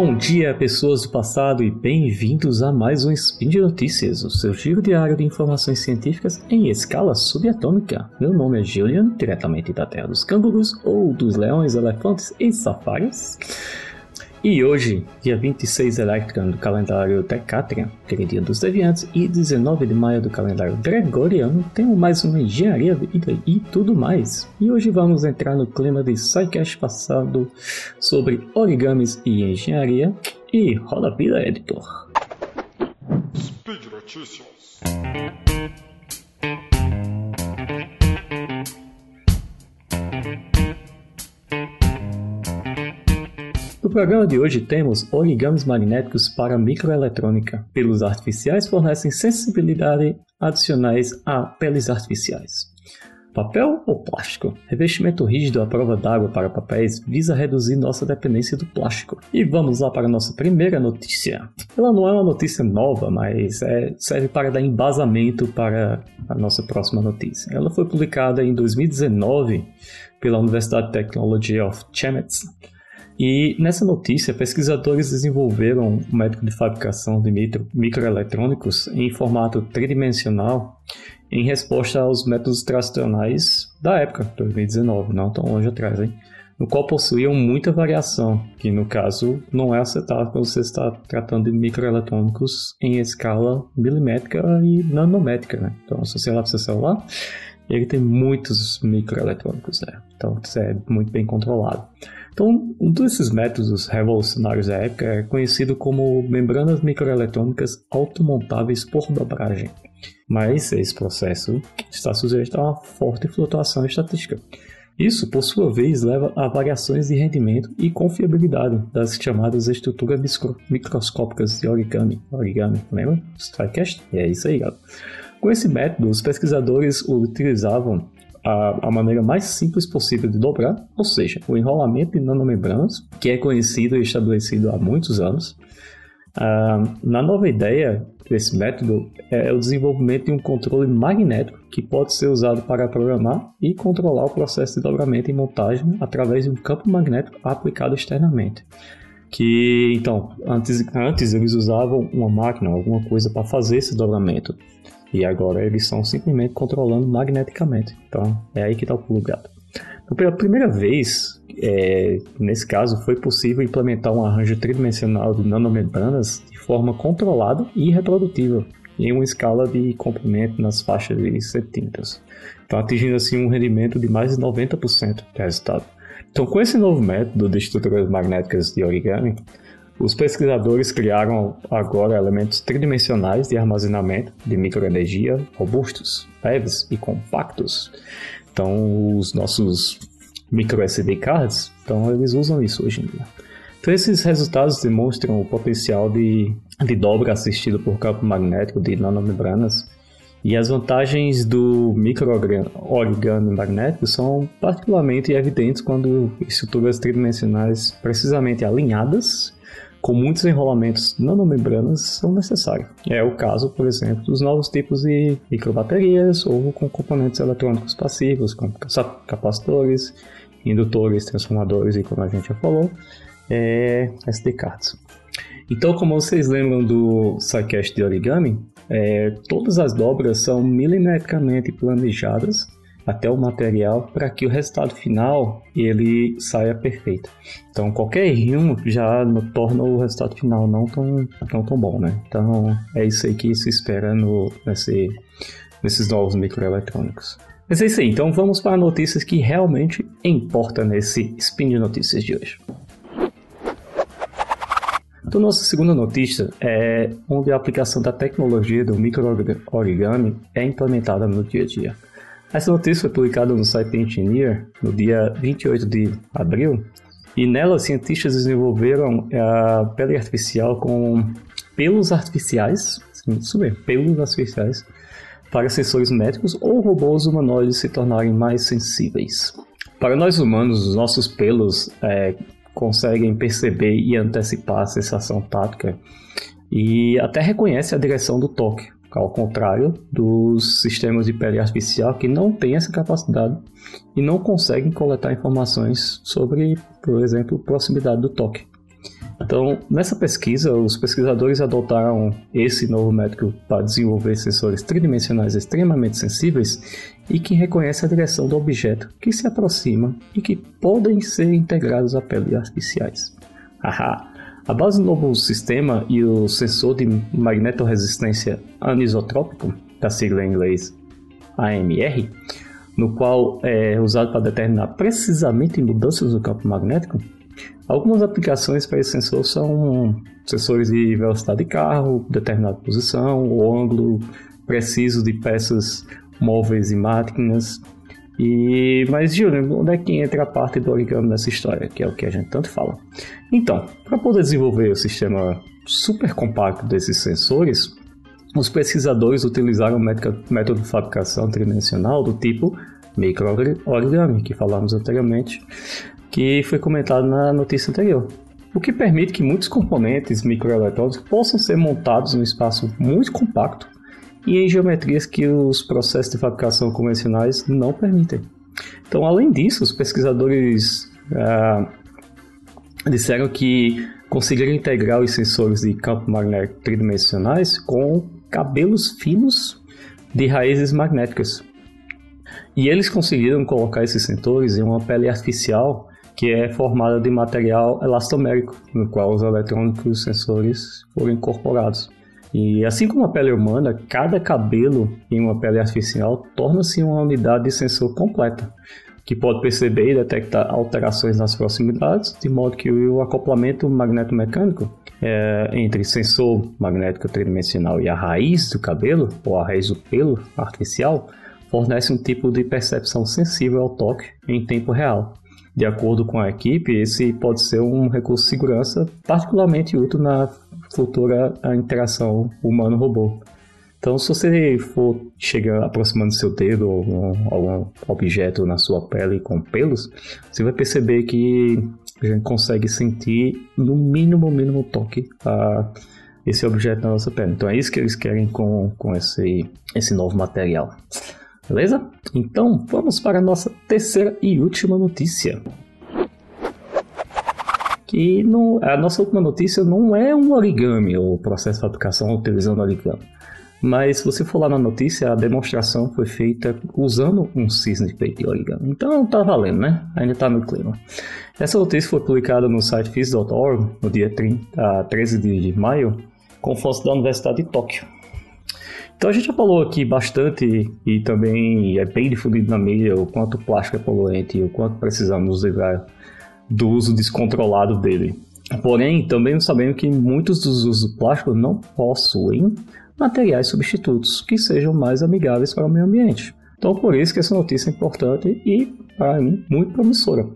Bom dia, pessoas do passado, e bem-vindos a mais um Spin de Notícias, o seu giro diário de informações científicas em escala subatômica. Meu nome é Julian, diretamente da Terra dos Cangurus, ou dos leões, elefantes e safaris. E hoje, dia 26 Electron do calendário Decatrian, dia dos deviantes, e 19 de maio do calendário Gregoriano, temos mais uma engenharia vida e tudo mais. E hoje vamos entrar no clima de SciCast passado sobre origamis e engenharia. E roda a vida, editor. Speed Notícias. No programa de hoje temos origamis magnéticos para microeletrônica. Pelos artificiais fornecem sensibilidade adicionais a peles artificiais. Papel ou plástico? Revestimento rígido à prova d'água para papéis visa reduzir nossa dependência do plástico. E vamos lá para a nossa primeira notícia. Ela não é uma notícia nova, mas é, serve para dar embasamento para a nossa próxima notícia. Ela foi publicada em 2019 pela Universidade Technology of Chemnitz e nessa notícia, pesquisadores desenvolveram um método de fabricação de micro, microeletrônicos em formato tridimensional em resposta aos métodos tradicionais da época, 2019, não tão longe atrás, hein? no qual possuíam muita variação, que no caso não é aceitável quando você está tratando de microeletrônicos em escala milimétrica e nanométrica. Né? Então, se você olhar para o seu celular, ele tem muitos microeletrônicos, né? então isso é muito bem controlado. Então, um desses métodos revolucionários da época é conhecido como membranas microeletrônicas automontáveis por dobragem. Mas esse processo está sujeito a uma forte flutuação estatística. Isso, por sua vez, leva a variações de rendimento e confiabilidade das chamadas estruturas micro microscópicas de origami. Origami, lembra? Strikecast? É isso aí, galera. Com esse método, os pesquisadores utilizavam a, a, maneira mais simples possível de dobrar, ou seja, o enrolamento de nanomembranas, que é conhecido e estabelecido há muitos anos. Ah, na nova ideia desse método é o desenvolvimento de um controle magnético que pode ser usado para programar e controlar o processo de dobramento e montagem através de um campo magnético aplicado externamente. Que então, antes, antes eles usavam uma máquina, alguma coisa para fazer esse dobramento. E agora eles estão simplesmente controlando magneticamente. Então é aí que está o pulo gato. Então, pela primeira vez, é, nesse caso, foi possível implementar um arranjo tridimensional de nanomembranas de forma controlada e reprodutível, em uma escala de comprimento nas faixas de centímetros. Então, atingindo assim um rendimento de mais de 90% de resultado. Então, com esse novo método de estruturas magnéticas de origami, os pesquisadores criaram agora elementos tridimensionais de armazenamento de microenergia robustos, leves e compactos. Então, os nossos micro SD cards, então eles usam isso hoje em dia. Então, esses resultados demonstram o potencial de, de dobra assistido por campo magnético de nanomembranas e as vantagens do micro-origami magnético são particularmente evidentes quando estruturas tridimensionais precisamente alinhadas com muitos enrolamentos nanomembranas são necessários. É o caso, por exemplo, dos novos tipos de microbaterias ou com componentes eletrônicos passivos, como capacitores, indutores, transformadores e, como a gente já falou, é, SD cards. Então, como vocês lembram do SciCast de origami, é, todas as dobras são milimetricamente planejadas até o material para que o resultado final ele saia perfeito. Então qualquer erro já torna o resultado final não tão, tão, tão bom, né? Então é isso aí que se espera no, nesse, nesses novos microeletrônicos. Mas é isso aí, então vamos para notícias que realmente importam nesse Spin de Notícias de hoje. Então, nossa segunda notícia é onde a aplicação da tecnologia do micro-origami é implementada no dia a dia. Essa notícia foi publicada no site Engineer no dia 28 de abril e nela cientistas desenvolveram a pele artificial com pelos artificiais, isso mesmo, pelos artificiais, para sensores médicos ou robôs humanoides se tornarem mais sensíveis. Para nós humanos, os nossos pelos é, conseguem perceber e antecipar a sensação tática e até reconhece a direção do toque, ao contrário dos sistemas de pele artificial que não têm essa capacidade e não conseguem coletar informações sobre, por exemplo, proximidade do toque. Então, nessa pesquisa, os pesquisadores adotaram esse novo método para desenvolver sensores tridimensionais extremamente sensíveis e que reconhecem a direção do objeto que se aproxima e que podem ser integrados a peles artificiais. Haha! A base do novo sistema e o sensor de magnetoresistência anisotrópico, da sigla em inglês AMR, no qual é usado para determinar precisamente mudanças no campo magnético, Algumas aplicações para esse sensor são sensores de velocidade de carro, determinada posição, ângulo preciso de peças móveis e máquinas. E mas Júlio, onde é que entra a parte do origami nessa história, que é o que a gente tanto fala? Então, para poder desenvolver o sistema super compacto desses sensores, os pesquisadores utilizaram o método de fabricação tridimensional do tipo micro-origami, que falamos anteriormente, que foi comentado na notícia anterior. O que permite que muitos componentes microeletrônicos possam ser montados em um espaço muito compacto e em geometrias que os processos de fabricação convencionais não permitem. Então, além disso, os pesquisadores ah, disseram que conseguiram integrar os sensores de campo magnético tridimensionais com cabelos finos de raízes magnéticas. E eles conseguiram colocar esses sensores em uma pele artificial que é formada de material elastomérico, no qual os eletrônicos e sensores foram incorporados. E assim como a pele humana, cada cabelo em uma pele artificial torna-se uma unidade de sensor completa, que pode perceber e detectar alterações nas proximidades, de modo que o acoplamento magneto-mecânico é, entre sensor magnético tridimensional e a raiz do cabelo, ou a raiz do pelo artificial, fornece um tipo de percepção sensível ao toque em tempo real, de acordo com a equipe, esse pode ser um recurso de segurança particularmente útil na futura interação humano-robô. Então, se você for chegar aproximando seu dedo ou algum, algum, objeto na sua pele com pelos, você vai perceber que a gente consegue sentir no mínimo, mínimo toque a esse objeto na nossa pele. Então, é isso que eles querem com, com esse, esse novo material. Beleza? Então vamos para a nossa terceira e última notícia. Não, a nossa última notícia não é um origami, ou processo de fabricação utilizando origami. Mas se você for lá na notícia, a demonstração foi feita usando um cisne feito de origami. Então tá valendo, né? Ainda tá no clima. Essa notícia foi publicada no site phys.org no dia 30, 13 de maio, com fontes da Universidade de Tóquio. Então a gente já falou aqui bastante e também é bem difundido na mídia o quanto o plástico é poluente e o quanto precisamos livrar do uso descontrolado dele. Porém, também sabemos que muitos dos usos do plástico não possuem materiais substitutos que sejam mais amigáveis para o meio ambiente. Então, por isso que essa notícia é importante e, para mim, muito promissora.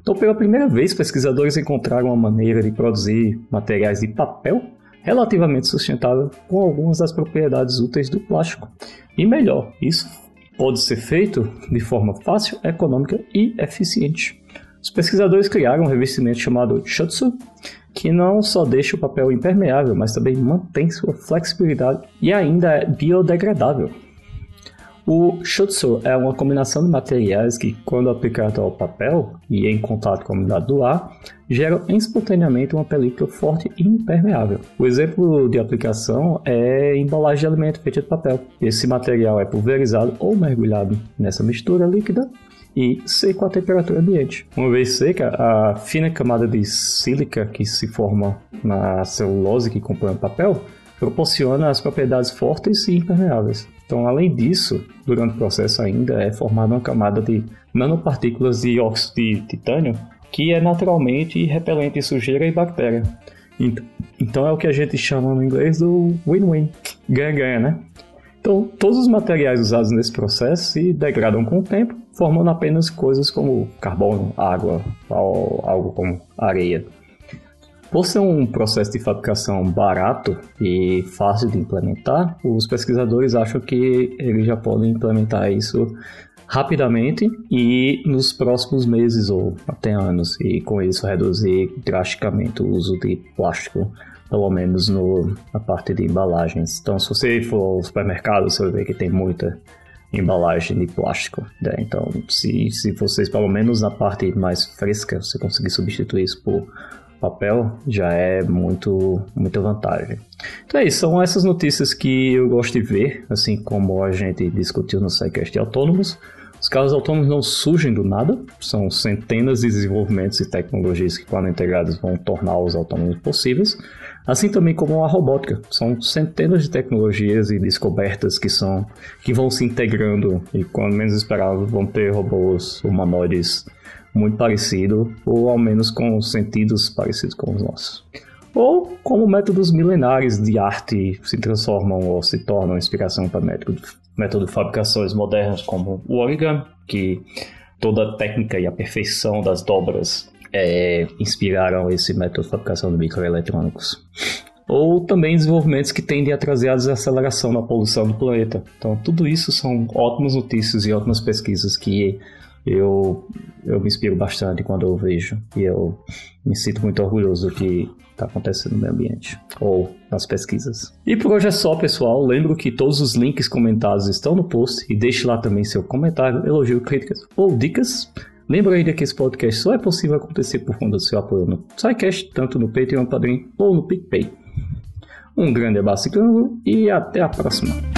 Então, pela primeira vez, pesquisadores encontraram uma maneira de produzir materiais de papel relativamente sustentável com algumas das propriedades úteis do plástico. E melhor, isso pode ser feito de forma fácil, econômica e eficiente. Os pesquisadores criaram um revestimento chamado Shutsu, que não só deixa o papel impermeável, mas também mantém sua flexibilidade e ainda é biodegradável. O Shutsu é uma combinação de materiais que, quando aplicado ao papel e em contato com a umidade do ar, geram espontaneamente uma película forte e impermeável. O exemplo de aplicação é embalagem de alimento feita de papel. Esse material é pulverizado ou mergulhado nessa mistura líquida e seco à temperatura ambiente. Uma vez seca, a fina camada de sílica que se forma na celulose que compõe o papel proporciona as propriedades fortes e impermeáveis. Então, além disso, durante o processo ainda é formada uma camada de nanopartículas de óxido de titânio que é naturalmente repelente sujeira e bactéria. Então é o que a gente chama no inglês do win-win, ganha-ganha, né? Então, todos os materiais usados nesse processo se degradam com o tempo, formando apenas coisas como carbono, água, ou algo como areia. Por ser um processo de fabricação barato e fácil de implementar, os pesquisadores acham que eles já podem implementar isso rapidamente e nos próximos meses ou até anos, e com isso reduzir drasticamente o uso de plástico, pelo menos no, na parte de embalagens. Então, se você for ao supermercado, você vai ver que tem muita embalagem de plástico. Né? Então, se, se vocês, pelo menos na parte mais fresca, você conseguir substituir isso por papel já é muito muita vantagem. Então é isso, são essas notícias que eu gosto de ver, assim como a gente discutiu no SciCast Autônomos. Os carros autônomos não surgem do nada, são centenas de desenvolvimentos e tecnologias que, quando integrados, vão tornar os autônomos possíveis, assim também como a robótica. São centenas de tecnologias e descobertas que são que vão se integrando e, quando menos esperado, vão ter robôs humanoides muito parecidos, ou ao menos com sentidos parecidos com os nossos ou como métodos milenares de arte se transformam ou se tornam inspiração para métodos método de fabricações modernas como o origami, que toda a técnica e a perfeição das dobras é, inspiraram esse método de fabricação de microeletrônicos. Ou também desenvolvimentos que tendem a trazer a desaceleração na poluição do planeta. Então, tudo isso são ótimas notícias e ótimas pesquisas que eu, eu me inspiro bastante quando eu vejo. E eu me sinto muito orgulhoso que está acontecendo no meio ambiente ou nas pesquisas. E por hoje é só, pessoal. Lembro que todos os links comentados estão no post e deixe lá também seu comentário, elogio, críticas ou dicas. Lembra ainda que esse podcast só é possível acontecer por conta do seu apoio no SciCast, tanto no Patreon Padrim ou no PicPay. Um grande abraço e até a próxima!